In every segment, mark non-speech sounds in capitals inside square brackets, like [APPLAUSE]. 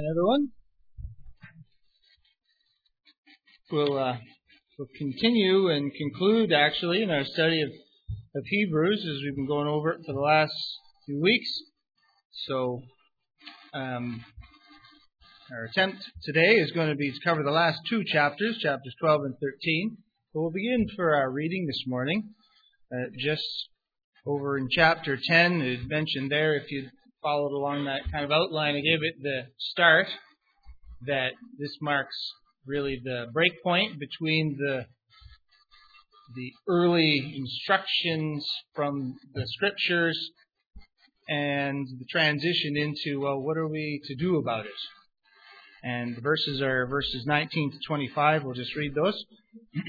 And everyone, we'll uh, we'll continue and conclude actually in our study of of Hebrews as we've been going over it for the last few weeks. So, um, our attempt today is going to be to cover the last two chapters, chapters 12 and 13. But we'll begin for our reading this morning, uh, just over in chapter 10. It mentioned there, if you followed along that kind of outline I gave it the start, that this marks really the break point between the the early instructions from the scriptures and the transition into well what are we to do about it? And the verses are verses 19 to 25 we'll just read those. [CLEARS THROAT]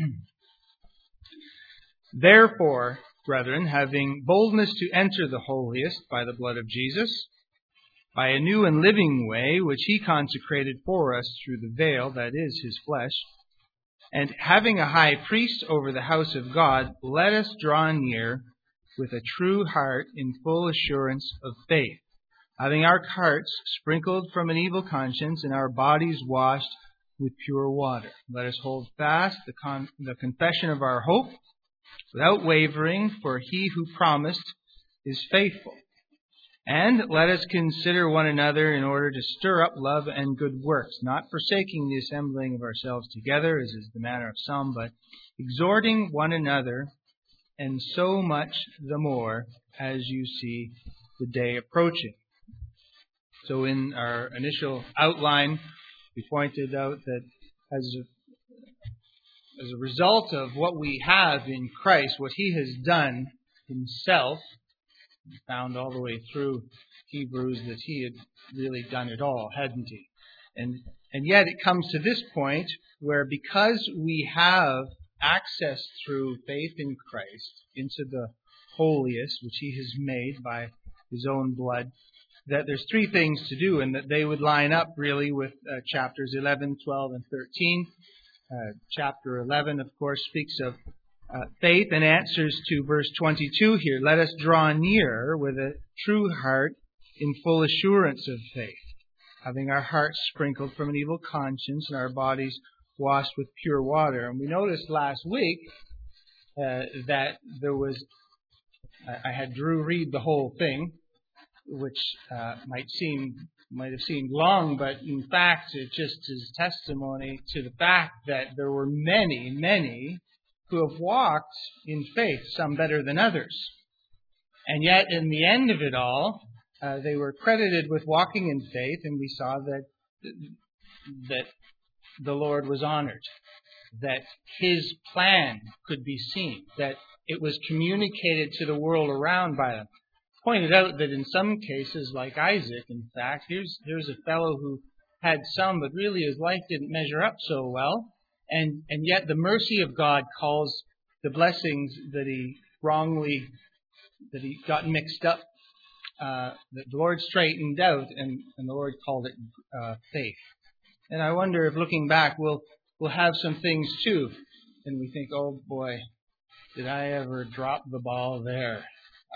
Therefore brethren, having boldness to enter the holiest by the blood of Jesus, by a new and living way which he consecrated for us through the veil, that is, his flesh, and having a high priest over the house of God, let us draw near with a true heart in full assurance of faith, having our hearts sprinkled from an evil conscience and our bodies washed with pure water. Let us hold fast the, con- the confession of our hope without wavering, for he who promised is faithful. And let us consider one another in order to stir up love and good works, not forsaking the assembling of ourselves together, as is the manner of some, but exhorting one another, and so much the more as you see the day approaching. So in our initial outline, we pointed out that as as a result of what we have in Christ, what He has done Himself, found all the way through Hebrews that He had really done it all, hadn't He? And and yet it comes to this point where because we have access through faith in Christ into the holiest, which He has made by His own blood, that there's three things to do, and that they would line up really with uh, chapters 11, 12, and 13. Chapter 11, of course, speaks of uh, faith and answers to verse 22 here. Let us draw near with a true heart in full assurance of faith, having our hearts sprinkled from an evil conscience and our bodies washed with pure water. And we noticed last week uh, that there was, I had Drew read the whole thing, which uh, might seem might have seemed long, but in fact, it just is testimony to the fact that there were many, many who have walked in faith, some better than others. And yet, in the end of it all, uh, they were credited with walking in faith, and we saw that that the Lord was honored, that His plan could be seen, that it was communicated to the world around by them pointed out that in some cases, like Isaac, in fact, here's here's a fellow who had some, but really his life didn't measure up so well, and and yet the mercy of God calls the blessings that he wrongly that he got mixed up, uh, that the Lord straightened out, and and the Lord called it uh, faith. And I wonder if looking back, we'll we'll have some things too, and we think, oh boy, did I ever drop the ball there?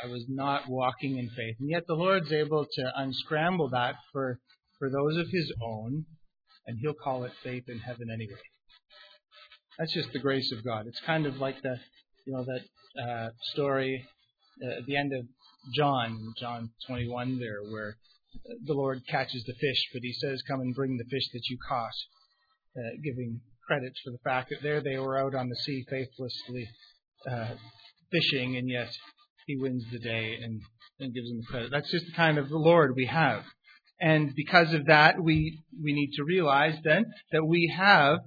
I was not walking in faith. And yet the Lord's able to unscramble that for, for those of His own, and He'll call it faith in heaven anyway. That's just the grace of God. It's kind of like the, you know, that uh, story uh, at the end of John, John 21 there, where the Lord catches the fish, but He says, "Come and bring the fish that you caught," uh, giving credit for the fact that there they were out on the sea faithlessly uh, fishing, and yet he wins the day and, and gives him the credit. That's just the kind of the Lord we have. And because of that, we, we need to realize then that we have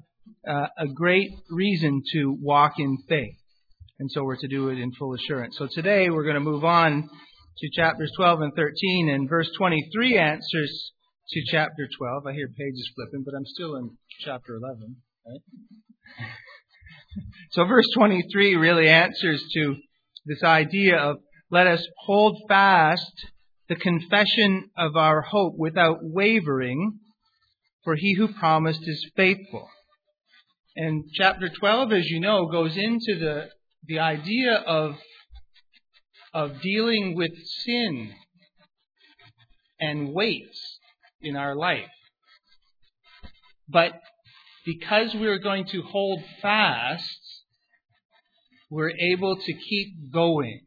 uh, a great reason to walk in faith. And so we're to do it in full assurance. So today we're going to move on to chapters 12 and 13, and verse 23 answers to chapter 12. I hear pages flipping, but I'm still in chapter 11. Right? [LAUGHS] so verse 23 really answers to this idea of let us hold fast the confession of our hope without wavering, for he who promised is faithful. And chapter 12, as you know, goes into the, the idea of, of dealing with sin and weights in our life. But because we're going to hold fast, we're able to keep going.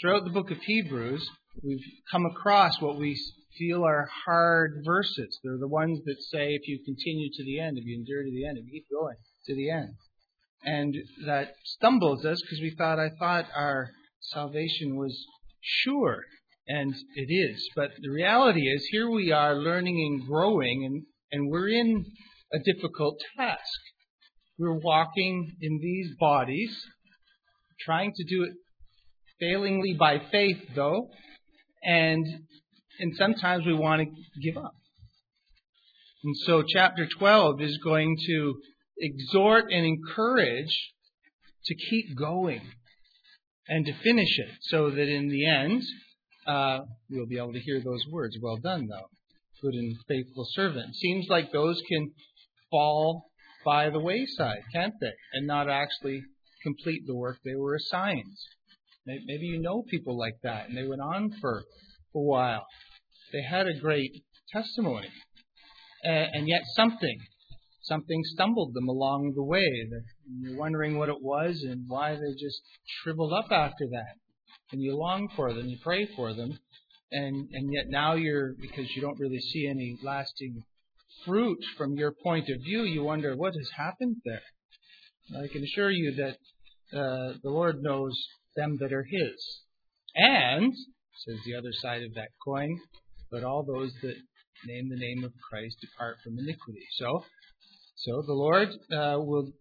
Throughout the book of Hebrews, we've come across what we feel are hard verses. They're the ones that say, if you continue to the end, if you endure to the end, if you keep going to the end. And that stumbles us because we thought, I thought our salvation was sure. And it is. But the reality is, here we are learning and growing, and, and we're in a difficult task. We're walking in these bodies, trying to do it failingly by faith, though, and and sometimes we want to give up. And so, chapter 12 is going to exhort and encourage to keep going and to finish it, so that in the end, uh, we'll be able to hear those words. Well done, though, good and faithful servant. Seems like those can fall by the wayside, can't they? And not actually complete the work they were assigned. Maybe you know people like that, and they went on for a while. They had a great testimony, and yet something, something stumbled them along the way. You're wondering what it was and why they just shriveled up after that. And you long for them, you pray for them, and and yet now you're because you don't really see any lasting fruit from your point of view, you wonder what has happened there. I can assure you that uh, the Lord knows them that are His. And, says the other side of that coin, but all those that name the name of Christ depart from iniquity. So, so the Lord uh, will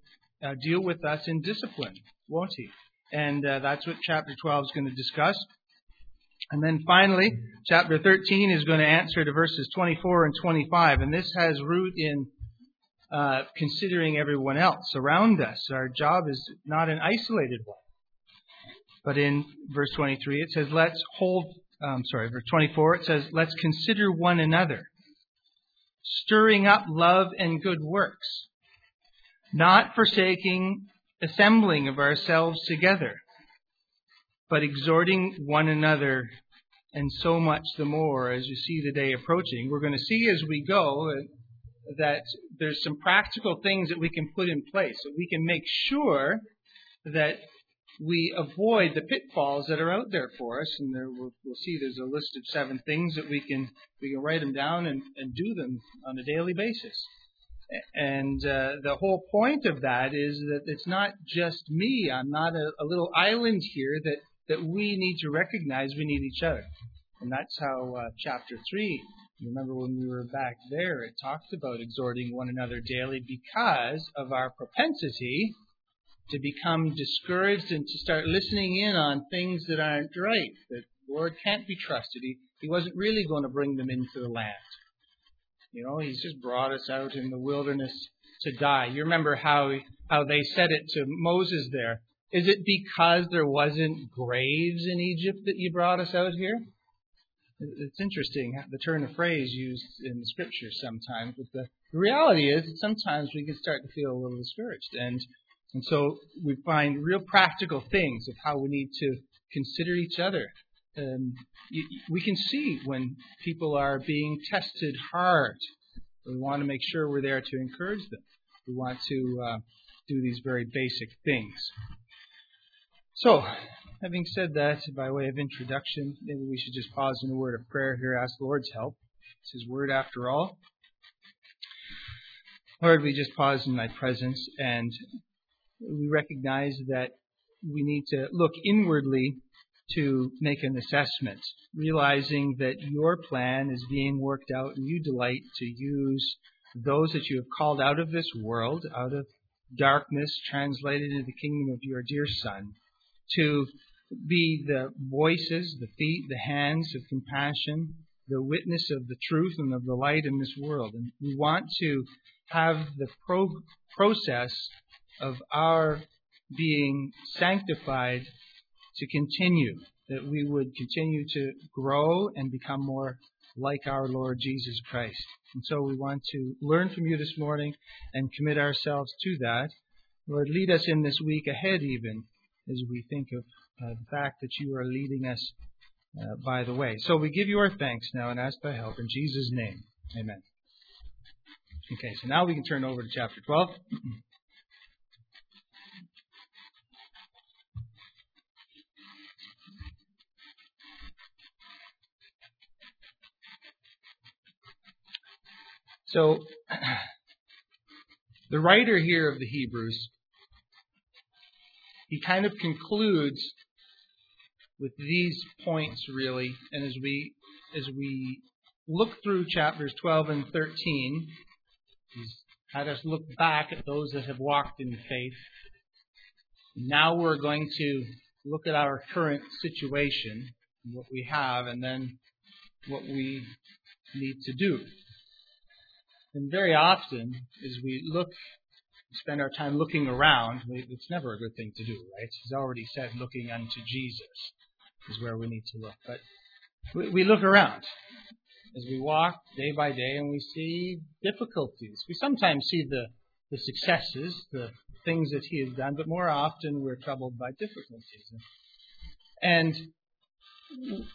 uh, deal with us in discipline, won't He? And uh, that's what chapter 12 is going to discuss. And then finally, chapter 13 is going to answer to verses 24 and 25. And this has root in uh, considering everyone else around us. Our job is not an isolated one. But in verse 23, it says, let's hold, um, sorry, verse 24, it says, let's consider one another, stirring up love and good works, not forsaking assembling of ourselves together but exhorting one another, and so much the more as you see the day approaching. We're going to see as we go that there's some practical things that we can put in place so we can make sure that we avoid the pitfalls that are out there for us. And there we'll, we'll see there's a list of seven things that we can we can write them down and, and do them on a daily basis. And uh, the whole point of that is that it's not just me. I'm not a, a little island here that that we need to recognize we need each other. And that's how uh, chapter 3, remember when we were back there, it talks about exhorting one another daily because of our propensity to become discouraged and to start listening in on things that aren't right, that the Lord can't be trusted. He, he wasn't really going to bring them into the land. You know, He's just brought us out in the wilderness to die. You remember how, how they said it to Moses there. Is it because there wasn't graves in Egypt that you brought us out here? It's interesting the turn of phrase used in the scriptures sometimes, but the, the reality is that sometimes we can start to feel a little discouraged, and and so we find real practical things of how we need to consider each other. Um, we can see when people are being tested hard. We want to make sure we're there to encourage them. We want to uh, do these very basic things. So, having said that, by way of introduction, maybe we should just pause in a word of prayer here, ask the Lord's help. It's His word after all. Lord, we just pause in thy presence and we recognize that we need to look inwardly to make an assessment, realizing that your plan is being worked out and you delight to use those that you have called out of this world, out of darkness, translated into the kingdom of your dear Son to be the voices, the feet, the hands of compassion, the witness of the truth and of the light in this world. And we want to have the pro- process of our being sanctified to continue, that we would continue to grow and become more like our Lord Jesus Christ. And so we want to learn from you this morning and commit ourselves to that. Lord, lead us in this week ahead even as we think of uh, the fact that you are leading us uh, by the way. So we give you our thanks now and ask thy help in Jesus' name. Amen. Okay, so now we can turn over to chapter 12. So, [CLEARS THROAT] the writer here of the Hebrews, he kind of concludes with these points really, and as we as we look through chapters 12 and 13, he's had us look back at those that have walked in faith. Now we're going to look at our current situation, what we have, and then what we need to do. And very often, as we look, spend our time looking around, it's never a good thing to do, right? He's already said looking unto Jesus is where we need to look. But we, look around as we walk day by day and we see difficulties. We sometimes see the, the successes, the things that he has done, but more often we're troubled by difficulties. And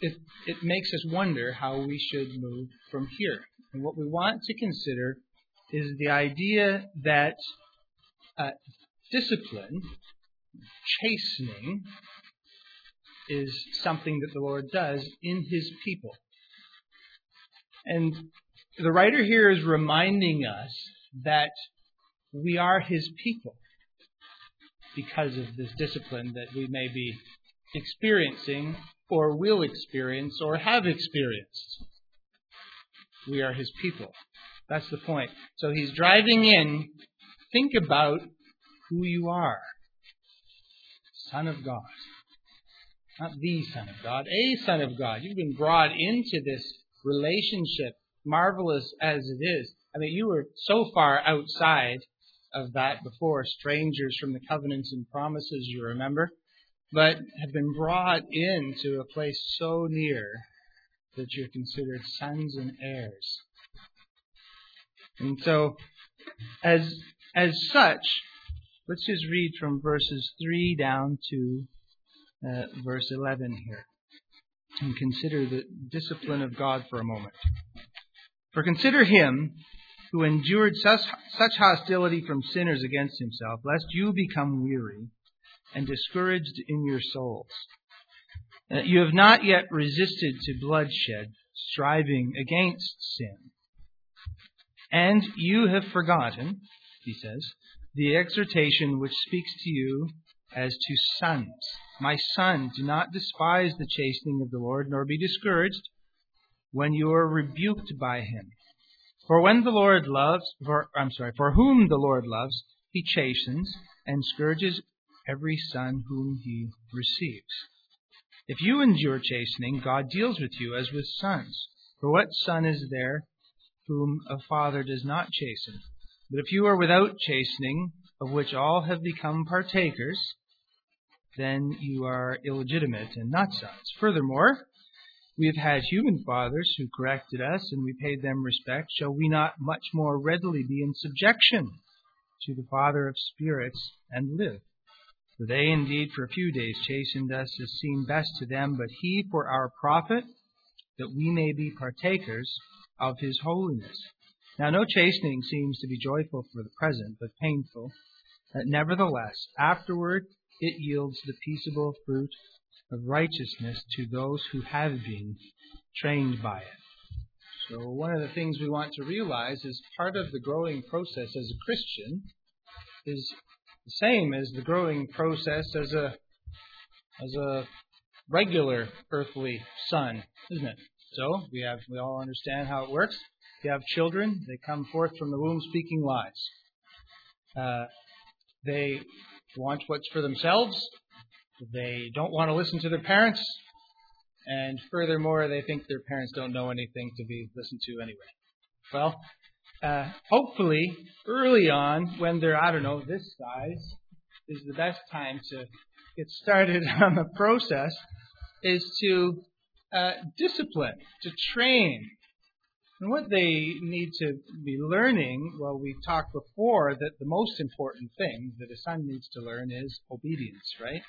it, it makes us wonder how we should move from here. And what we want to consider is the idea that uh, discipline, chastening, is something that the Lord does in His people. And the writer here is reminding us that we are His people because of this discipline that we may be experiencing or will experience or have experienced. We are His people. That's the point. So he's driving in. Think about who you are. Son of God. Not the Son of God, a Son of God. You've been brought into this relationship, marvelous as it is. I mean, you were so far outside of that before, strangers from the covenants and promises, you remember, but have been brought into a place so near that you're considered sons and heirs. And so, as as such, let's just read from verses three down to uh, verse 11 here and consider the discipline of God for a moment. For consider him who endured such, such hostility from sinners against himself, lest you become weary and discouraged in your souls. Uh, you have not yet resisted to bloodshed, striving against sin. And you have forgotten, he says, the exhortation which speaks to you as to sons. My son, do not despise the chastening of the Lord, nor be discouraged when you are rebuked by him. For when the Lord loves, for, I'm sorry, for whom the Lord loves, he chastens and scourges every son whom he receives. If you endure chastening, God deals with you as with sons. For what son is there whom a father does not chasten? But if you are without chastening, of which all have become partakers, then you are illegitimate and not sons. Furthermore, we have had human fathers who corrected us, and we paid them respect. Shall we not much more readily be in subjection to the Father of spirits and live? For they indeed for a few days chastened us as seemed best to them, but he for our profit, that we may be partakers of his holiness. Now no chastening seems to be joyful for the present, but painful. That nevertheless, afterward it yields the peaceable fruit of righteousness to those who have been trained by it. So, one of the things we want to realize is part of the growing process as a Christian is the same as the growing process as a as a regular earthly son, isn't it? So we have we all understand how it works. You have children; they come forth from the womb speaking lies. Uh, they want what's for themselves. They don't want to listen to their parents. And furthermore, they think their parents don't know anything to be listened to anyway. Well, uh, hopefully, early on, when they're, I don't know, this size, is the best time to get started [LAUGHS] on the process, is to uh, discipline, to train, and what they need to be learning, well, we talked before that the most important thing that a son needs to learn is obedience, right?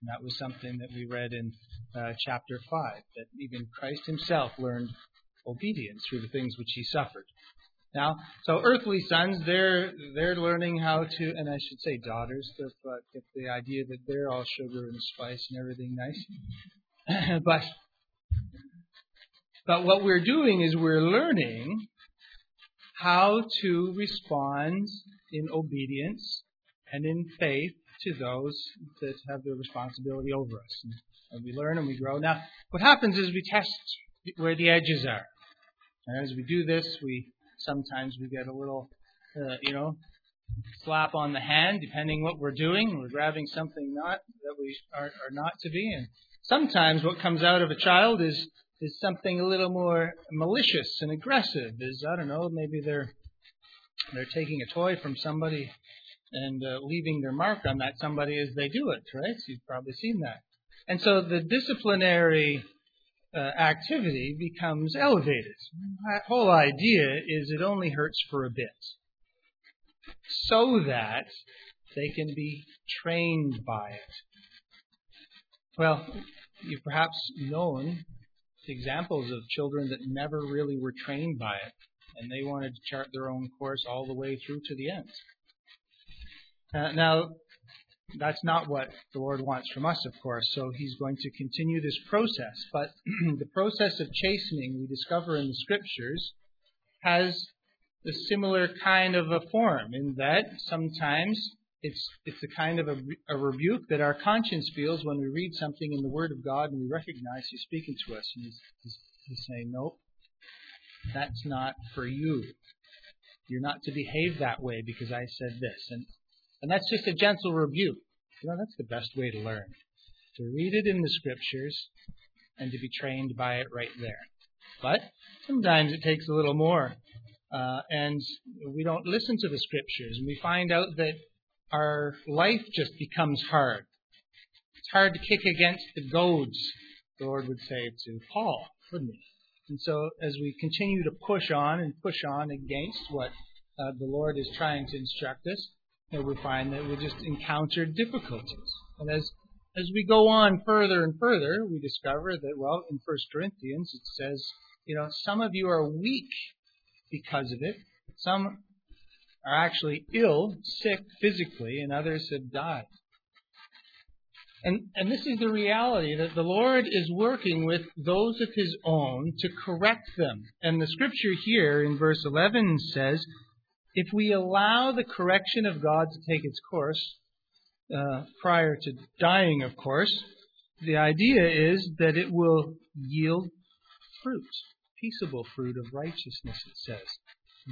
And that was something that we read in uh, chapter 5, that even Christ himself learned obedience through the things which he suffered. Now, so earthly sons, they're they're learning how to, and I should say daughters, but the idea that they're all sugar and spice and everything nice. [LAUGHS] but but what we're doing is we're learning how to respond in obedience and in faith to those that have the responsibility over us. And, we learn and we grow. Now, what happens is we test where the edges are. And as we do this, we sometimes we get a little, uh, you know, slap on the hand, depending what we're doing. We're grabbing something not that we are, are not to be. And sometimes what comes out of a child is is something a little more malicious and aggressive. Is I don't know, maybe they're they're taking a toy from somebody and uh, leaving their mark on that somebody as they do it, right? You've probably seen that. And so the disciplinary uh, activity becomes elevated. That whole idea is it only hurts for a bit so that they can be trained by it. Well, you've perhaps known examples of children that never really were trained by it, and they wanted to chart their own course all the way through to the end. Uh, now, that's not what the Lord wants from us, of course, so He's going to continue this process. But [CLEARS THROAT] the process of chastening we discover in the Scriptures has a similar kind of a form in that sometimes it's it's a kind of a, a, rebuke that our conscience feels when we read something in the Word of God and we recognize He's speaking to us and He's, he's, he's saying, "Nope, that's not for you. You're not to behave that way because I said this." And and that's just a gentle rebuke. You know, that's the best way to learn. To read it in the Scriptures and to be trained by it right there. But sometimes it takes a little more. Uh, and we don't listen to the Scriptures, and we find out that our life just becomes hard. It's hard to kick against the goads, the Lord would say to Paul, wouldn't he? And so, as we continue to push on and push on against what uh, the Lord is trying to instruct us, know, we find that we just encounter difficulties. And as as we go on further and further, we discover that, well, in 1 Corinthians it says, you know, some of you are weak because of it. Some are actually ill, sick physically, and others have died. And, and this is the reality that the Lord is working with those of His own to correct them. And the scripture here in verse 11 says, if we allow the correction of God to take its course, uh, prior to dying, of course, the idea is that it will yield fruit, peaceable fruit of righteousness, it says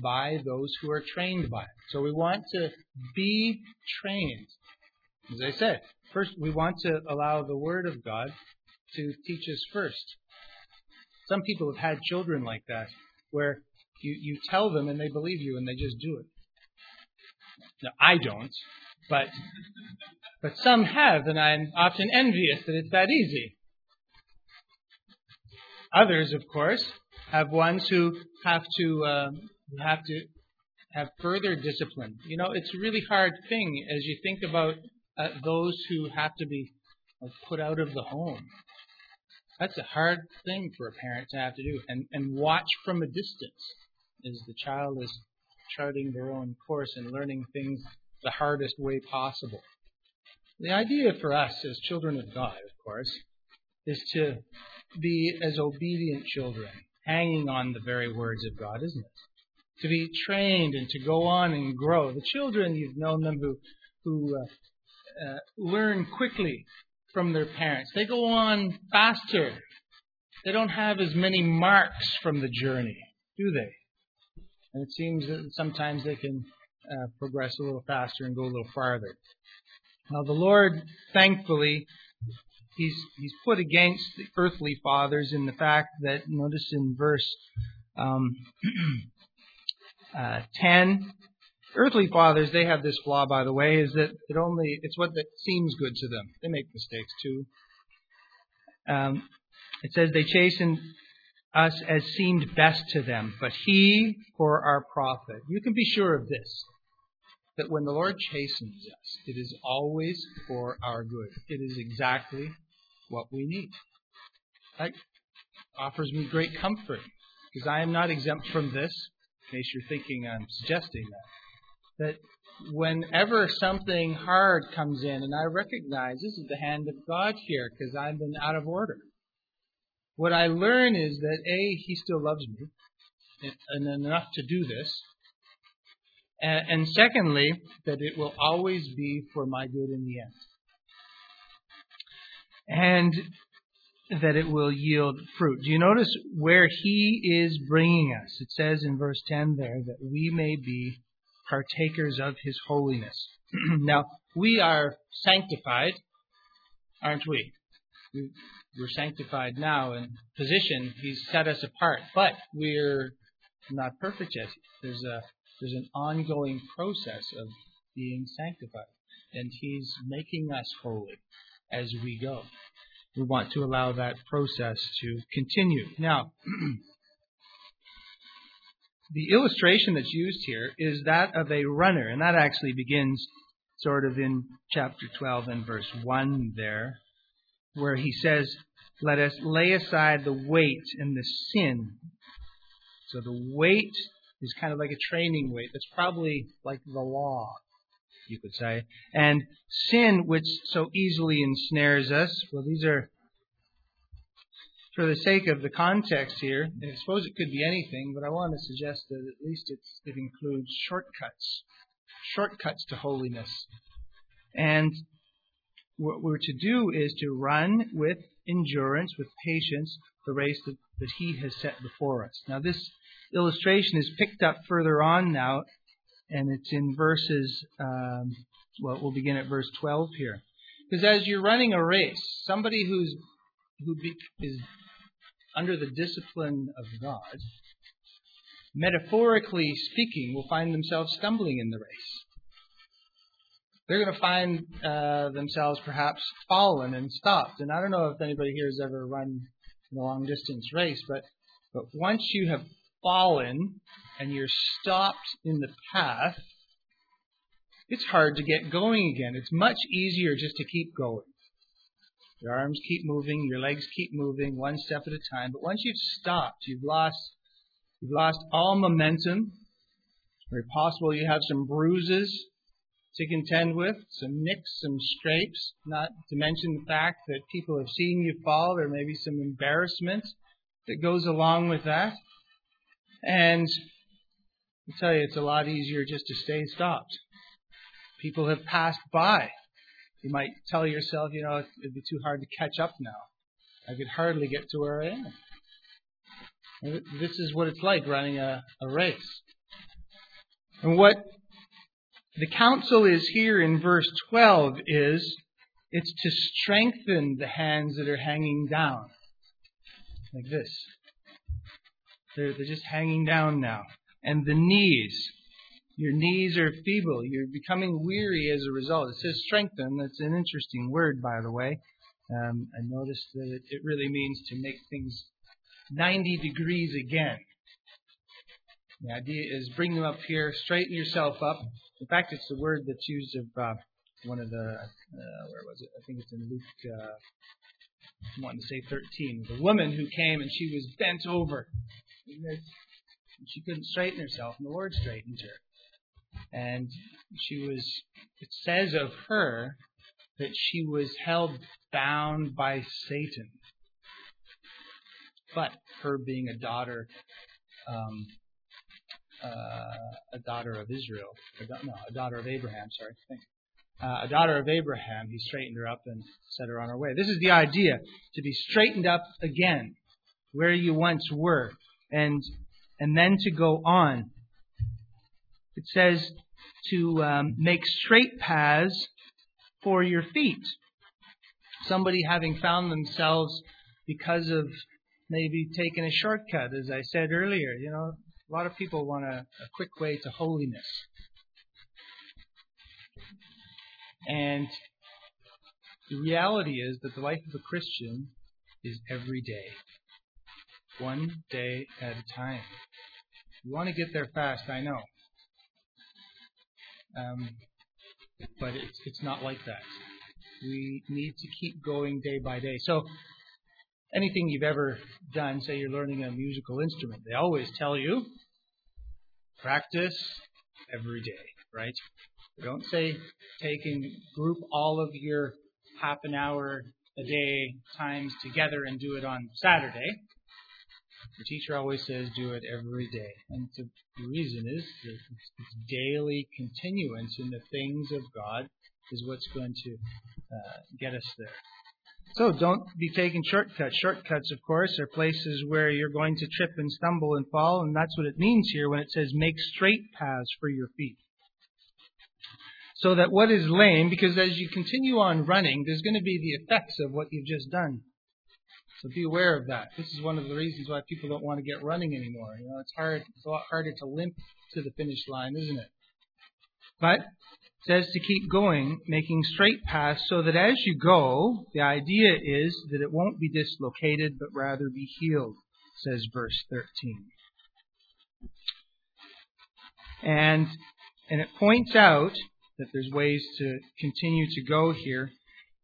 by those who are trained by it. So we want to be trained. As I said, first we want to allow the Word of God to teach us first. Some people have had children like that, where you, you tell them and they believe you and they just do it. Now, I don't, but but some have, and I'm often envious that it's that easy. Others, of course, have ones who have to uh, you have to have further discipline. You know, it's a really hard thing as you think about uh, those who have to be uh, put out of the home. That's a hard thing for a parent to have to do, and and watch from a distance as the child is charting their own course and learning things the hardest way possible. The idea for us as children of God, of course, is to be as obedient children, hanging on the very words of God, isn't it? To be trained and to go on and grow. The children, you've known them who, who uh, uh, learn quickly from their parents. They go on faster. They don't have as many marks from the journey, do they? And it seems that sometimes they can uh, progress a little faster and go a little farther. Now, the Lord, thankfully, He's, he's put against the earthly fathers in the fact that, notice in verse um, [CLEARS THROAT] uh, 10. Earthly fathers, they have this flaw, by the way, is that it only, it's what that seems good to them. They make mistakes too. Um, it says they chasten us as seemed best to them, but he for our profit. You can be sure of this, that when the Lord chastens us, it is always for our good. It is exactly what we need. That offers me great comfort, because I am not exempt from this. In case you're thinking I'm suggesting that. That whenever something hard comes in, and I recognize this is the hand of God here because I've been out of order. What I learn is that A, He still loves me, and enough to do this. And, and secondly, that it will always be for my good in the end. And that it will yield fruit. Do you notice where he is bringing us? It says in verse 10 there that we may be partakers of his holiness. [CLEARS THROAT] now, we are sanctified, aren't we? We're sanctified now in position. He's set us apart, but we're not perfect yet. There's a there's an ongoing process of being sanctified, and He's making us holy as we go. We want to allow that process to continue. Now, [CLEARS THROAT] the illustration that's used here is that of a runner, and that actually begins sort of in chapter 12 and verse 1 there, where he says, Let us lay aside the weight and the sin. So the weight is kind of like a training weight. That's probably like the law, you could say. And sin, which so easily ensnares us, well, these are, for the sake of the context here, I suppose it could be anything, but I want to suggest that at least it includes shortcuts. Shortcuts to holiness. And what we're to do is to run with endurance, with patience, the race that, that He has set before us. Now, this illustration is picked up further on now, and it's in verses, um, well, we'll begin at verse 12 here. Because as you're running a race, somebody who's who be, is under the discipline of God, metaphorically speaking, will find themselves stumbling in the race. They're going to find uh, themselves perhaps fallen and stopped. And I don't know if anybody here has ever run a long distance race, but but once you have fallen and you're stopped in the path, it's hard to get going again. It's much easier just to keep going. Your arms keep moving, your legs keep moving, one step at a time. But once you've stopped, you've lost you've lost all momentum. It's very possible you have some bruises to contend with, some nicks, some scrapes, not to mention the fact that people have seen you fall. There may be some embarrassment that goes along with that. And I tell you, it's a lot easier just to stay stopped. People have passed by. You might tell yourself, you know, it'd be too hard to catch up now. I could hardly get to where I am. This is what it's like running a, a race. And what the counsel is here in verse 12 is it's to strengthen the hands that are hanging down. Like this. They're, they're just hanging down now. And the knees. Your knees are feeble. You're becoming weary as a result. It says strengthen. That's an interesting word, by the way. Um, I noticed that it, it really means to make things 90 degrees again. The idea is bring them up here, straighten yourself up. In fact, it's the word that's used of uh, one of the, uh, where was it? I think it's in Luke, uh, I want to say 13. The woman who came and she was bent over. She couldn't straighten herself, and the Lord straightened her. And she was, it says of her that she was held bound by Satan. But her being a daughter, um, uh, a daughter of Israel, no, a daughter of Abraham, sorry, uh, a daughter of Abraham, he straightened her up and set her on her way. This is the idea to be straightened up again, where you once were and and then to go on. It says to um, make straight paths for your feet. Somebody having found themselves because of maybe taking a shortcut, as I said earlier. You know, a lot of people want a, a quick way to holiness. And the reality is that the life of a Christian is every day one day at a time. You want to get there fast, I know. Um, but it's, it's not like that. We need to keep going day by day. So, anything you've ever done, say you're learning a musical instrument, they always tell you practice every day, right? We don't say take group all of your half an hour a day times together and do it on Saturday. The teacher always says do it every day. And the reason is that it's, daily continuance in the things of God is what's going to uh, get us there. So don't be taking shortcuts. Shortcuts, of course, are places where you're going to trip and stumble and fall, and that's what it means here when it says make straight paths for your feet. So that what is lame, because as you continue on running, there's going to be the effects of what you've just done. So be aware of that. This is one of the reasons why people don't want to get running anymore. You know, it's hard, it's a lot harder to limp to the finish line, isn't it? But it says to keep going, making straight paths so that as you go, the idea is that it won't be dislocated, but rather be healed, says verse 13. And, and it points out that there's ways to continue to go here.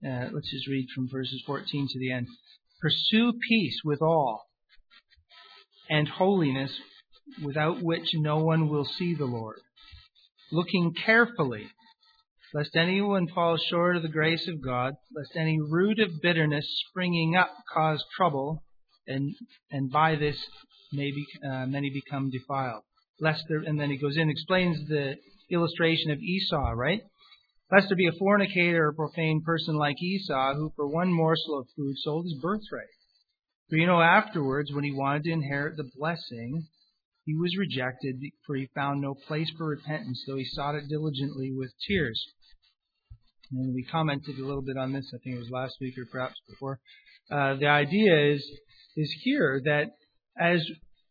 Uh, let's just read from verses 14 to the end. Pursue peace with all and holiness without which no one will see the Lord. Looking carefully lest anyone fall short of the grace of God, lest any root of bitterness springing up cause trouble, and and by this maybe uh, many become defiled. Lest there, and then he goes in explains the illustration of Esau, right? Lest there be a fornicator or profane person like Esau, who for one morsel of food sold his birthright. For you know afterwards, when he wanted to inherit the blessing, he was rejected, for he found no place for repentance, though he sought it diligently with tears. And we commented a little bit on this, I think it was last week or perhaps before. Uh, the idea is, is here that as,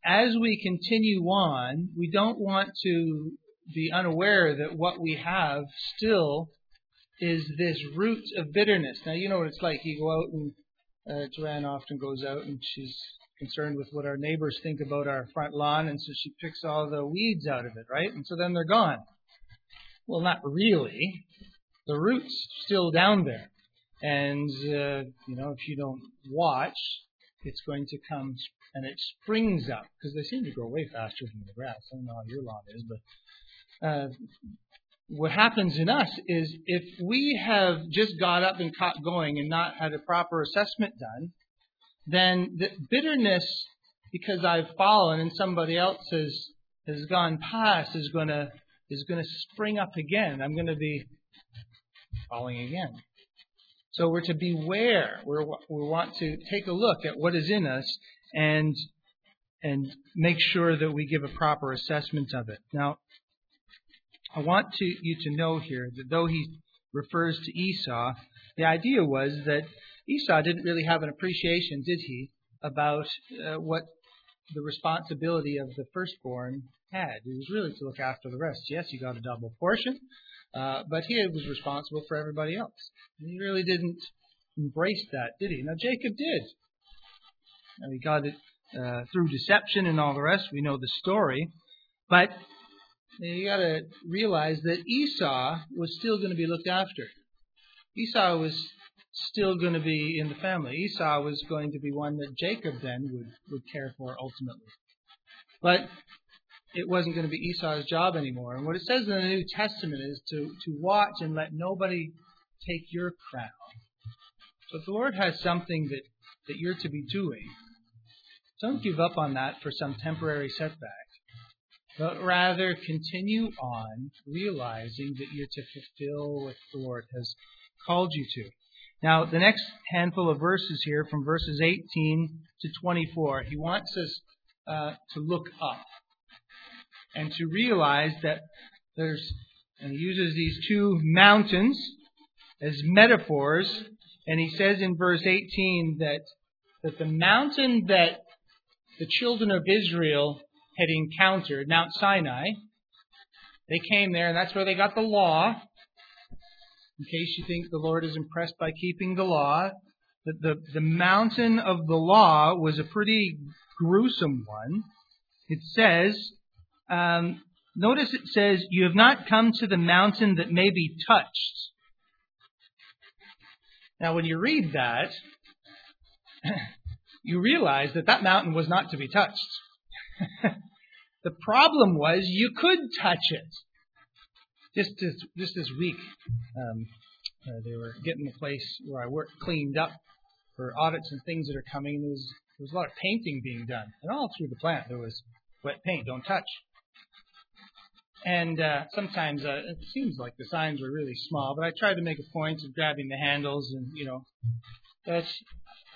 as we continue on, we don't want to be unaware that what we have still is this root of bitterness. Now, you know what it's like. You go out and uh, Joanne often goes out and she's concerned with what our neighbors think about our front lawn, and so she picks all the weeds out of it, right? And so then they're gone. Well, not really the root's still down there. And, uh, you know, if you don't watch, it's going to come and it springs up because they seem to grow way faster than the grass. I don't know how your lawn is, but uh, what happens in us is if we have just got up and caught going and not had a proper assessment done, then the bitterness because I've fallen and somebody else has has gone past is to is to spring up again. I'm to be falling again. So we're to beware. We're, we want to take a look at what is in us and and make sure that we give a proper assessment of it. Now, I want to, you to know here that though he refers to Esau, the idea was that Esau didn't really have an appreciation, did he, about uh, what the responsibility of the firstborn had. It was really to look after the rest. Yes, he got a double portion, uh, but he was responsible for everybody else. He really didn't embrace that, did he? Now, Jacob did. Now, he got it uh, through deception and all the rest. We know the story. But you got to realize that Esau was still going to be looked after. Esau was still going to be in the family. Esau was going to be one that Jacob then would, would care for ultimately. But it wasn't going to be Esau's job anymore. And what it says in the New Testament is to, to watch and let nobody take your crown. So if the Lord has something that, that you're to be doing, don't give up on that for some temporary setback, but rather continue on realizing that you're to fulfill what the Lord has called you to. Now, the next handful of verses here, from verses 18 to 24, he wants us uh, to look up and to realize that there's, and he uses these two mountains as metaphors, and he says in verse 18 that, that the mountain that the children of Israel had encountered, Mount Sinai, they came there, and that's where they got the law. In case you think the Lord is impressed by keeping the law, the, the, the mountain of the law was a pretty gruesome one. It says um, notice it says, You have not come to the mountain that may be touched. Now, when you read that, you realize that that mountain was not to be touched. [LAUGHS] The problem was you could touch it. Just this, just this week, um, uh, they were getting the place where I work cleaned up for audits and things that are coming, there was there was a lot of painting being done, and all through the plant there was wet paint, don't touch. And uh, sometimes uh, it seems like the signs were really small, but I tried to make a point of grabbing the handles, and you know, that's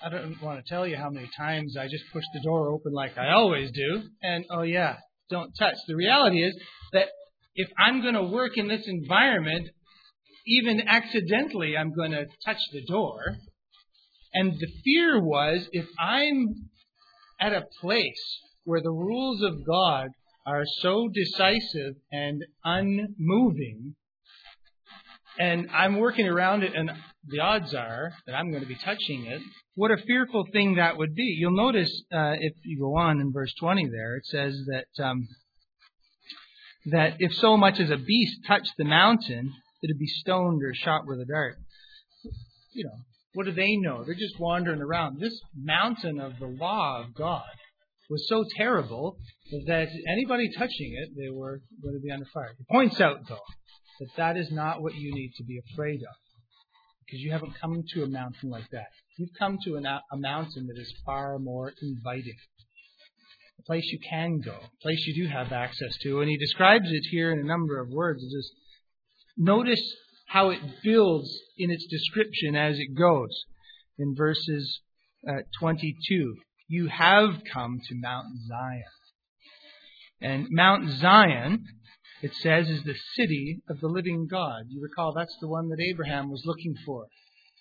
I don't want to tell you how many times I just push the door open like I always do, and oh yeah, don't touch. The reality is that if I'm going to work in this environment, even accidentally, I'm going to touch the door. And the fear was if I'm at a place where the rules of God are so decisive and unmoving, and I'm working around it, and the odds are that I'm going to be touching it, what a fearful thing that would be. You'll notice uh, if you go on in verse 20 there, it says that um, that if so much as a beast touched the mountain, it'd be stoned or shot with a dart. You know, what do they know? They're just wandering around. This mountain of the law of God was so terrible that anybody touching it, they were going to be under fire. He points out, though, that that is not what you need to be afraid of, because you haven't come to a mountain like that. You've come to an, a mountain that is far more inviting, a place you can go, a place you do have access to, and he describes it here in a number of words. Just notice how it builds in its description as it goes. In verses uh, 22, you have come to Mount Zion. And Mount Zion, it says, is the city of the living God. You recall that's the one that Abraham was looking for.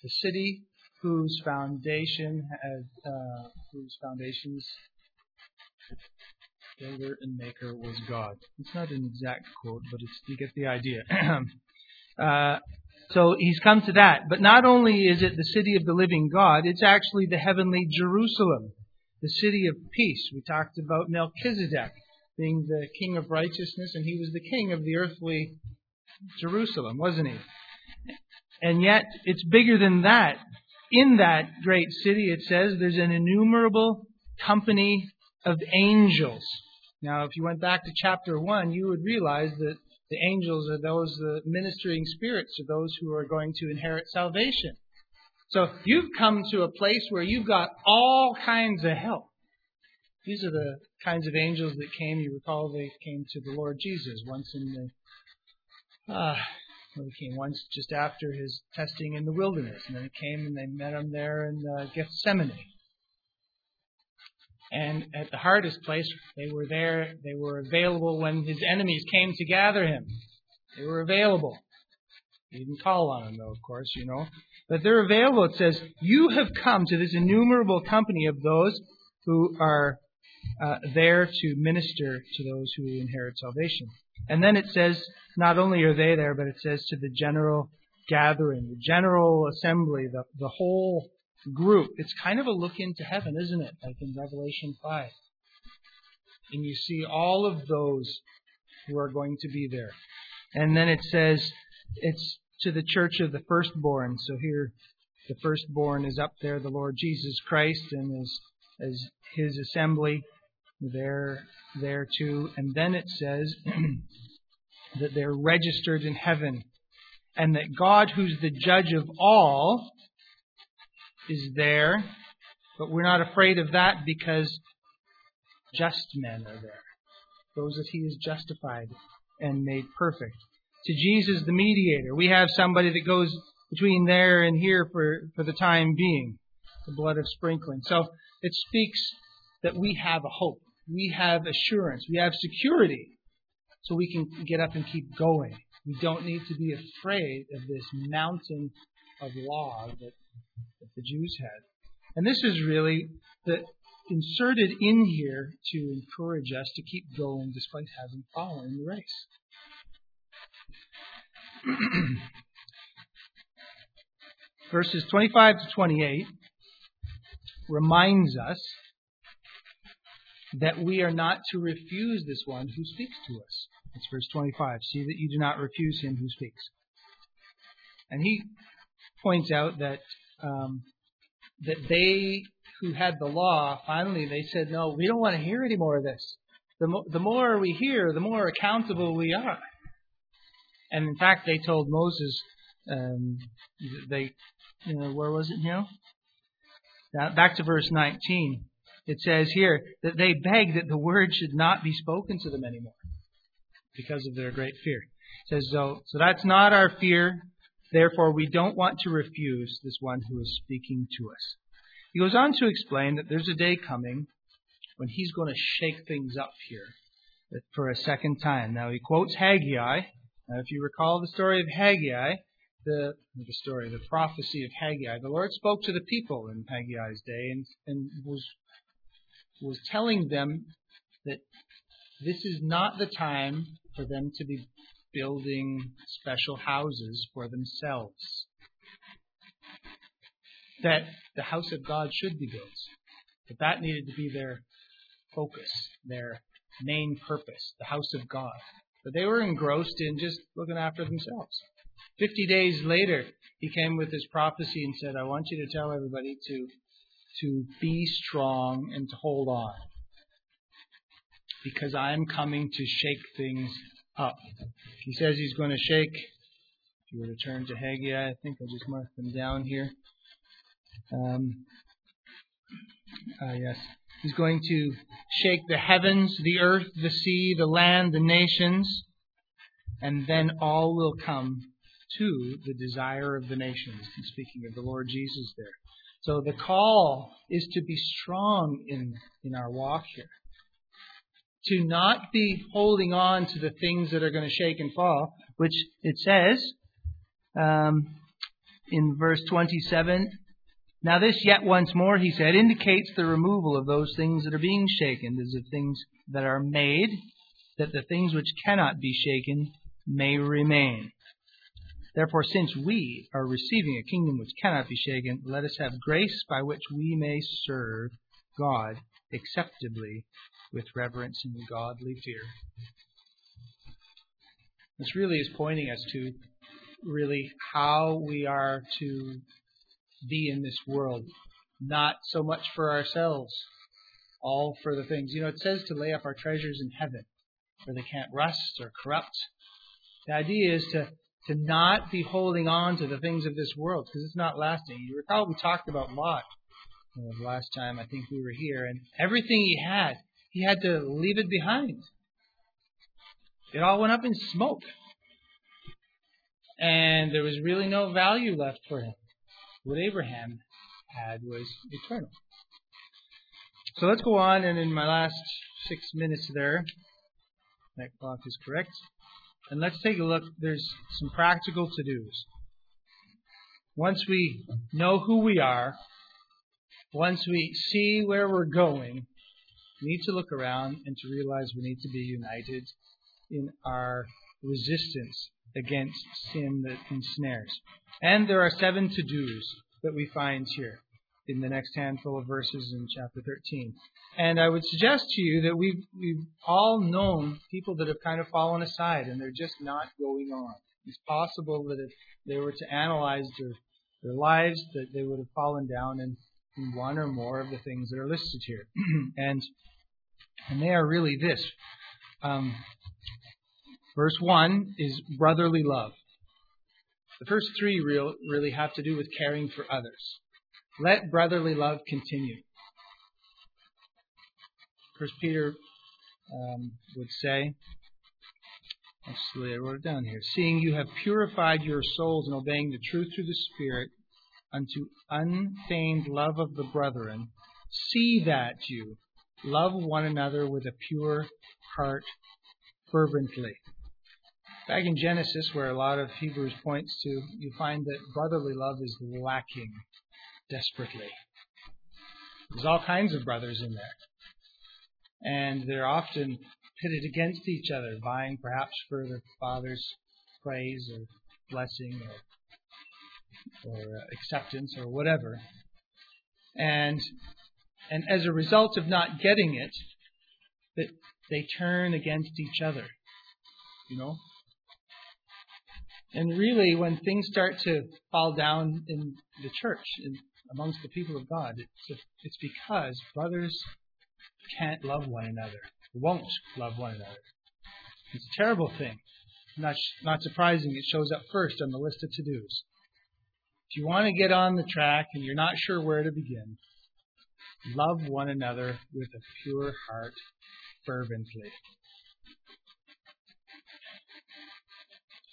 The city whose foundation has, uh, whose foundations builder and maker was God. It's not an exact quote, but you get the idea. [CLEARS THROAT] uh, so he's come to that. But not only is it the city of the living God, it's actually the heavenly Jerusalem the city of peace. We talked about Melchizedek being the king of righteousness, and he was the king of the earthly Jerusalem, wasn't he? And yet, it's bigger than that. In that great city, it says there's an innumerable company of angels. Now, if you went back to chapter 1, you would realize that the angels are those the ministering spirits, are those who are going to inherit salvation. So you've come to a place where you've got all kinds of help. These are the kinds of angels that came. You recall they came to the Lord Jesus once in the, uh, well, they came once just after his testing in the wilderness, and then they came and they met him there in uh, Gethsemane. And at the hardest place, they were there. They were available when his enemies came to gather him. They were available. He didn't call on them, though, of course, you know But they're available. It says, You have come to this innumerable company of those who are uh, there to minister to those who inherit salvation. And then it says, not only are they there, but it says to the general gathering, the general assembly, the, the whole group. It's kind of a look into heaven, isn't it? Like in Revelation 5. And you see all of those who are going to be there. And then it says, it's to the church of the firstborn. So here, the firstborn is up there, the Lord Jesus Christ, and as his assembly there, there too. And then it says [CLEARS THROAT] that they're registered in heaven, and that God, who's the judge of all, is there. But we're not afraid of that because just men are there. Those that he has justified and made perfect to Jesus, the mediator. We have somebody that goes between there and here for, for the time being, the blood of sprinkling. So it speaks that we have a hope. We have assurance. We have security. So we can get up and keep going. We don't need to be afraid of this mountain of law that, that the Jews had. And this is really the, inserted in here to encourage us to keep going despite having fallen in the race. [CLEARS THROAT] Verses 25 to 28 reminds us that we are not to refuse this one who speaks to us. It's verse 25. See that you do not refuse him who speaks. And he points out that um, that they who had the law finally they said, no, we don't want to hear any more of this. the, mo- the more we hear, the more accountable we are. And in fact, they told Moses, um, they, you know, where was it now? Back to verse 19. It says here that they begged that the word should not be spoken to them anymore because of their great fear. It says, so, so that's not our fear. Therefore, we don't want to refuse this one who is speaking to us. He goes on to explain that there's a day coming when he's going to shake things up here for a second time. Now, he quotes Haggai. Now, if you recall the story of Haggai, the, the story, the prophecy of Haggai, the Lord spoke to the people in Haggai's day and, and was, was telling them that this is not the time for them to be building special houses for themselves. That the house of God should be built. But that needed to be their focus, their main purpose, the house of God. But they were engrossed in just looking after themselves. Fifty days later, he came with his prophecy and said, I want you to tell everybody to, to be strong and to hold on. Because I'm coming to shake things up. He says he's going to shake. If you were to turn to Haggai, I think I just marked them down here. Um, uh, yes. He's going to shake the heavens, the earth, the sea, the land, the nations, and then all will come to the desire of the nations. And speaking of the Lord Jesus there. So the call is to be strong in, in our walk here. To not be holding on to the things that are going to shake and fall, which it says um, in verse 27 now, this yet once more, he said, indicates the removal of those things that are being shaken, as of things that are made, that the things which cannot be shaken may remain. Therefore, since we are receiving a kingdom which cannot be shaken, let us have grace by which we may serve God acceptably with reverence and godly fear. This really is pointing us to really how we are to be in this world, not so much for ourselves, all for the things. You know, it says to lay up our treasures in heaven, where they can't rust or corrupt. The idea is to to not be holding on to the things of this world because it's not lasting. You recall we talked about Lot uh, last time I think we were here, and everything he had, he had to leave it behind. It all went up in smoke, and there was really no value left for him what Abraham had was eternal. So let's go on, and in my last six minutes there, that clock is correct. And let's take a look. There's some practical to dos. Once we know who we are, once we see where we're going, we need to look around and to realize we need to be united in our resistance against sin that ensnares. And there are seven to dos that we find here in the next handful of verses in chapter 13. And I would suggest to you that we've, we've all known people that have kind of fallen aside and they're just not going on. It's possible that if they were to analyze their, their lives, that they would have fallen down in, in one or more of the things that are listed here. [CLEARS THROAT] and, and they are really this. Um, verse 1 is brotherly love. The first three real, really have to do with caring for others. Let brotherly love continue. First Peter um, would say, actually I wrote it down here, seeing you have purified your souls in obeying the truth through the Spirit unto unfeigned love of the brethren, see that you love one another with a pure heart fervently. Back in Genesis, where a lot of Hebrews points to, you find that brotherly love is lacking desperately. There's all kinds of brothers in there. And they're often pitted against each other, vying perhaps for the father's praise or blessing or, or uh, acceptance or whatever. And and as a result of not getting it, that they turn against each other. You know, and really, when things start to fall down in the church, in, amongst the people of God, it's, it's because brothers can't love one another. won't love one another. It's a terrible thing. Not, not surprising, it shows up first on the list of to dos. If you want to get on the track and you're not sure where to begin, love one another with a pure heart fervently.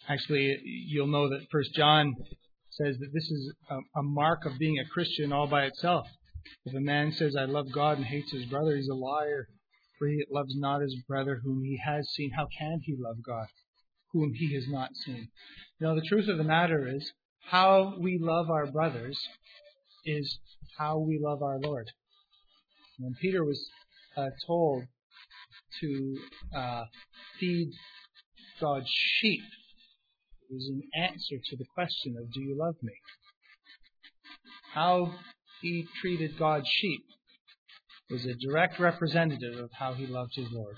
Actually, you'll know that First John says that this is a, a mark of being a Christian all by itself. If a man says, I love God and hates his brother, he's a liar. For he loves not his brother whom he has seen, how can he love God whom he has not seen? Know, the truth of the matter is, how we love our brothers is how we love our Lord. When Peter was uh, told to uh, feed God's sheep, was an answer to the question of, Do you love me? How he treated God's sheep was a direct representative of how he loved his Lord.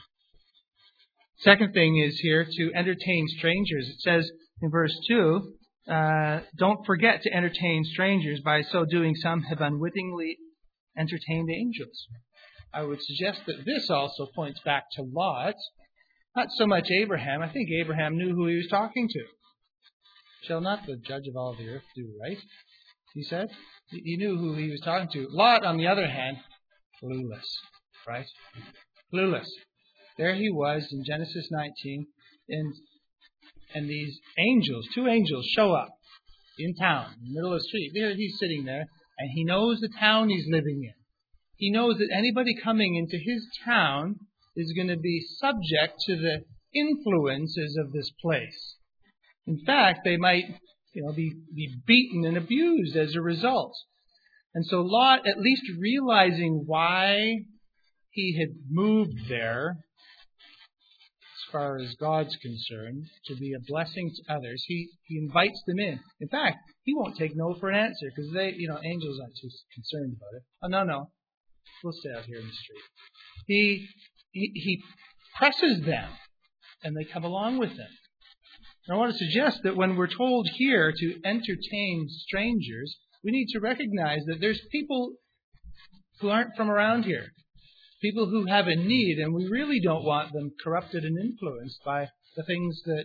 Second thing is here to entertain strangers. It says in verse 2 uh, Don't forget to entertain strangers. By so doing, some have unwittingly entertained angels. I would suggest that this also points back to Lot, not so much Abraham. I think Abraham knew who he was talking to. Shall not the judge of all the earth do right? He said. He knew who he was talking to. Lot, on the other hand, clueless, right? Clueless. There he was in Genesis 19, and and these angels, two angels, show up in town, in the middle of the street. There he's sitting there, and he knows the town he's living in. He knows that anybody coming into his town is going to be subject to the influences of this place. In fact, they might, you know, be, be beaten and abused as a result. And so Lot, at least realizing why he had moved there, as far as God's concerned, to be a blessing to others, he, he invites them in. In fact, he won't take no for an answer because they, you know, angels aren't too concerned about it. Oh, no, no. We'll stay out here in the street. He, he, he presses them and they come along with him. I want to suggest that when we're told here to entertain strangers, we need to recognize that there's people who aren't from around here, people who have a need, and we really don't want them corrupted and influenced by the things that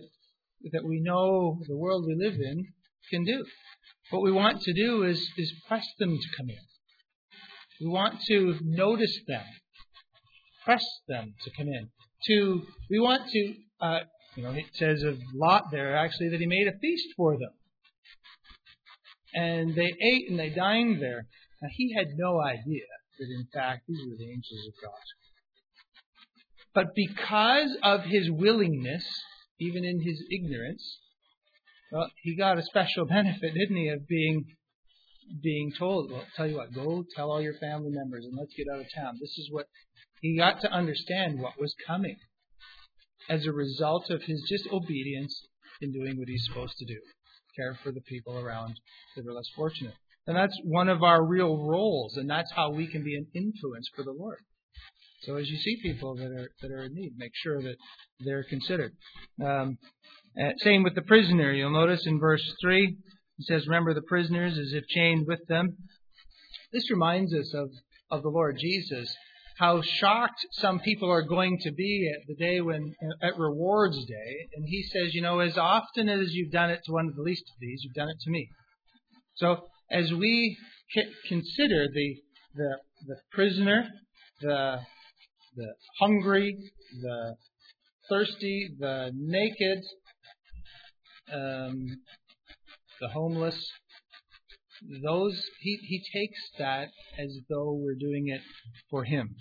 that we know the world we live in can do. What we want to do is is press them to come in. We want to notice them, press them to come in. To we want to, uh, you know, it says of Lot there actually that he made a feast for them and they ate and they dined there. Now, he had no idea that, in fact, these were the angels of God. But because of his willingness, even in his ignorance, well, he got a special [LAUGHS] benefit, didn't he, of being being told, well, tell you what, go tell all your family members and let's get out of town. This is what he got to understand what was coming as a result of his just obedience in doing what he's supposed to do care for the people around that are less fortunate. And that's one of our real roles, and that's how we can be an influence for the Lord. So as you see people that are that are in need, make sure that they're considered. Um, uh, same with the prisoner. You'll notice in verse three, he says, "Remember the prisoners as if chained with them." This reminds us of of the Lord Jesus how shocked some people are going to be at the day when at rewards day. And he says you know as often as you've done it to one of the least of these you've done it to me. So as we consider the the the prisoner the the hungry the thirsty the naked um, the homeless those he, he takes that as though we're doing it for him.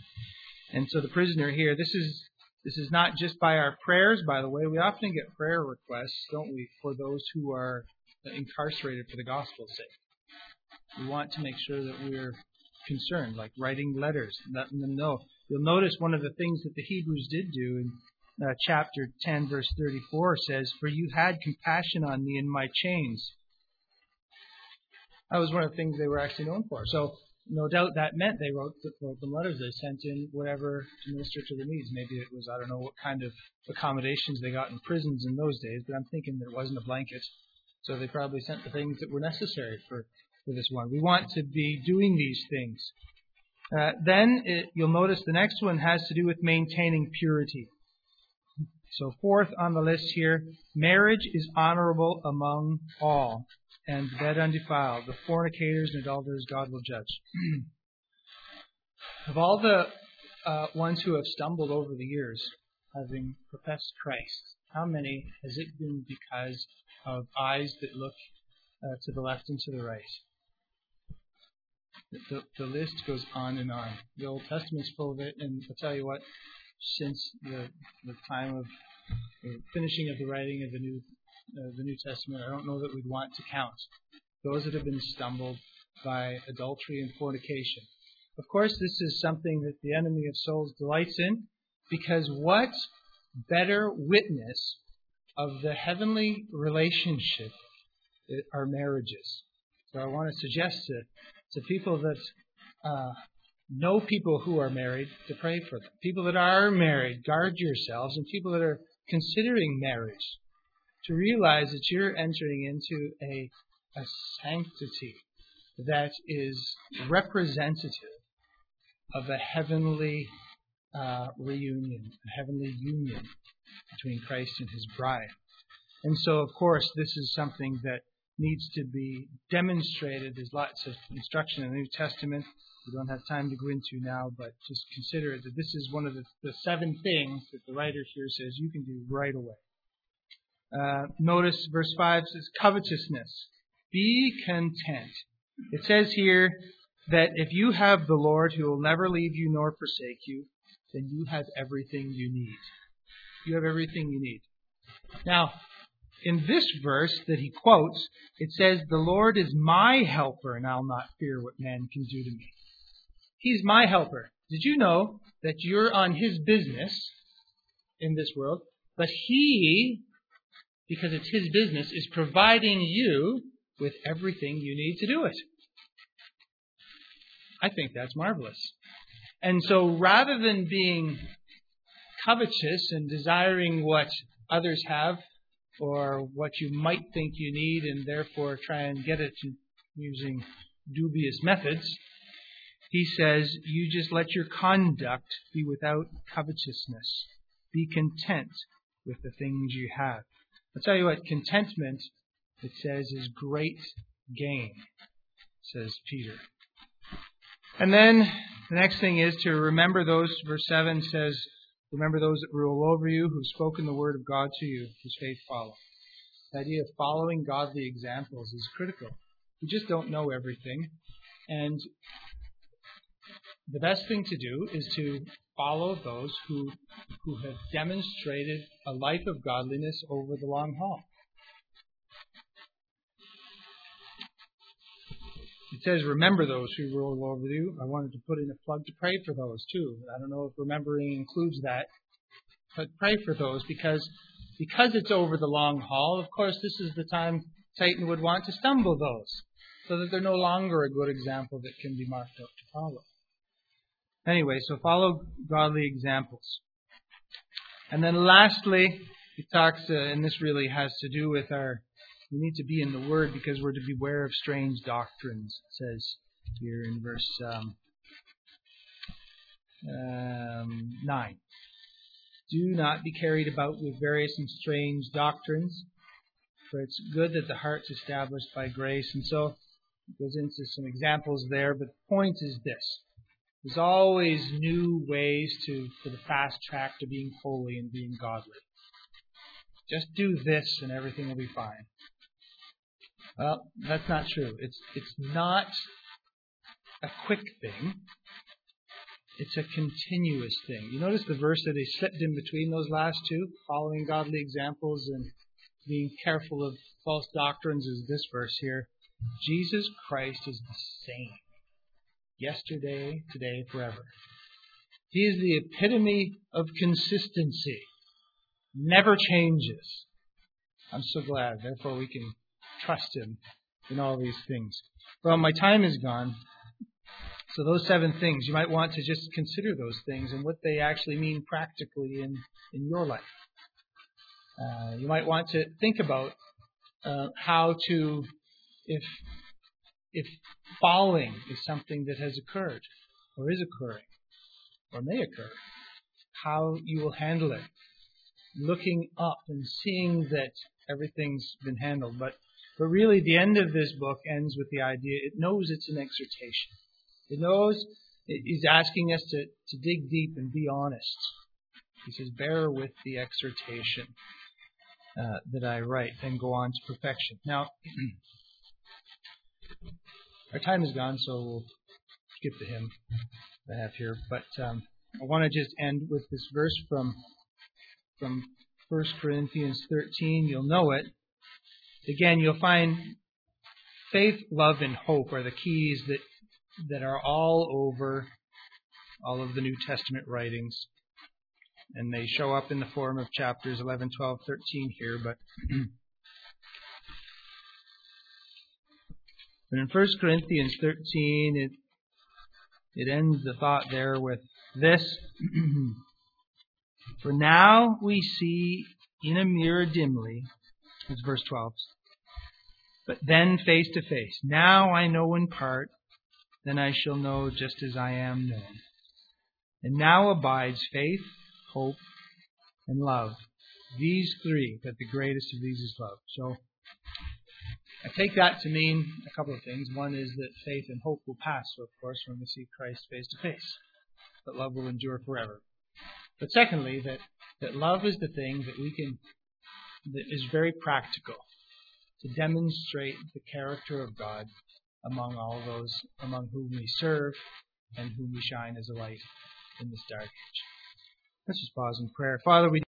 And so the prisoner here, this is this is not just by our prayers, by the way. We often get prayer requests, don't we, for those who are incarcerated for the gospel's sake. We want to make sure that we're concerned, like writing letters, letting them know. You'll notice one of the things that the Hebrews did do in uh, chapter 10, verse 34 says, For you had compassion on me in my chains that was one of the things they were actually known for. So no doubt that meant they wrote, wrote them letters. They sent in whatever to minister to their needs. Maybe it was I don't know what kind of accommodations they got in prisons in those days, but I'm thinking that it wasn't a blanket. So they probably sent the things that were necessary for, for this one. We want to be doing these things Uh, then it, you'll notice the next one has to do with maintaining purity. So, fourth on the list here marriage is honorable among all, and the dead undefiled. The fornicators and adulterers God will judge. [CLEARS THROAT] of all the uh, ones who have stumbled over the years, having professed Christ, how many has it been because of eyes that look uh, to the left and to the right? The, the, list goes on and on. The Old Testament's full of it, and I'll tell you what, since the, the time of the finishing of the writing of the New, uh, the New Testament, I don't know that we'd want to count those that have been stumbled by adultery and fornication. Of course, this is something that the enemy of souls delights in, because what better witness of the heavenly relationship are marriages? So I want to suggest to to people that uh, know people who are married to pray for them. People that are married, guard yourselves, and people that are considering marriage to realize that you're entering into a, a sanctity that is representative of a heavenly uh, reunion, a heavenly union between Christ and his bride. And so, of course, this is something that needs to be demonstrated. There's lots of instruction in the New Testament. We don't have time to go into now, but just consider that this is one of the, the seven things that the writer here says you can do right away. Uh, notice verse 5 says, covetousness. Be content. It says here that if you have the Lord who will never leave you nor forsake you, then you have everything you need. You have everything you need. Now, in this verse that he quotes, it says, The Lord is my helper, and I'll not fear what man can do to me. He's my helper. Did you know that you're on his business in this world? But he, because it's his business, is providing you with everything you need to do it. I think that's marvelous. And so rather than being covetous and desiring what others have, or what you might think you need and therefore try and get it using dubious methods. He says, You just let your conduct be without covetousness. Be content with the things you have. I'll tell you what, contentment, it says, is great gain, says Peter. And then the next thing is to remember those, verse 7 says, Remember those that rule over you, who've spoken the word of God to you, whose faith follow. The idea of following godly examples is critical. We just don't know everything. And the best thing to do is to follow those who, who have demonstrated a life of godliness over the long haul. It says, remember those who rule over you. I wanted to put in a plug to pray for those too. I don't know if remembering includes that, but pray for those because because it's over the long haul. Of course, this is the time Satan would want to stumble those, so that they're no longer a good example that can be marked out to follow. Anyway, so follow godly examples. And then lastly, he talks, uh, and this really has to do with our we need to be in the Word because we're to beware of strange doctrines, it says here in verse um, um, 9. Do not be carried about with various and strange doctrines, for it's good that the heart's established by grace. And so it goes into some examples there, but the point is this. There's always new ways to for the fast track to being holy and being godly. Just do this and everything will be fine. Well, that's not true. It's it's not a quick thing. It's a continuous thing. You notice the verse that he slipped in between those last two, following godly examples and being careful of false doctrines, is this verse here. Jesus Christ is the same. Yesterday, today, forever. He is the epitome of consistency. Never changes. I'm so glad. Therefore, we can trust Him in all these things. Well, my time is gone. So, those seven things, you might want to just consider those things and what they actually mean practically in, in your life. Uh, you might want to think about uh, how to, if, if falling is something that has occurred, or is occurring, or may occur, how you will handle it. Looking up and seeing that everything's been handled. But, but really, the end of this book ends with the idea it knows it's an exhortation. It knows he's asking us to, to dig deep and be honest. He says, Bear with the exhortation uh, that I write and go on to perfection. Now, [CLEARS THROAT] our time is gone, so we'll skip the hymn I have here. But um, I want to just end with this verse from from 1 Corinthians 13. You'll know it. Again, you'll find faith, love, and hope are the keys that that are all over all of the New Testament writings. And they show up in the form of chapters 11, 12, 13 here. But, [CLEARS THROAT] but in 1 Corinthians 13, it, it ends the thought there with this [CLEARS THROAT] For now we see in a mirror dimly, it's verse 12, but then face to face. Now I know in part then I shall know just as I am known. And now abides faith, hope, and love. These three, but the greatest of these is love. So I take that to mean a couple of things. One is that faith and hope will pass, so of course, when we see Christ face to face. But love will endure forever. But secondly, that, that love is the thing that we can, that is very practical to demonstrate the character of God among all those among whom we serve and whom we shine as a light in this dark age. Let's just pause in prayer. Father, we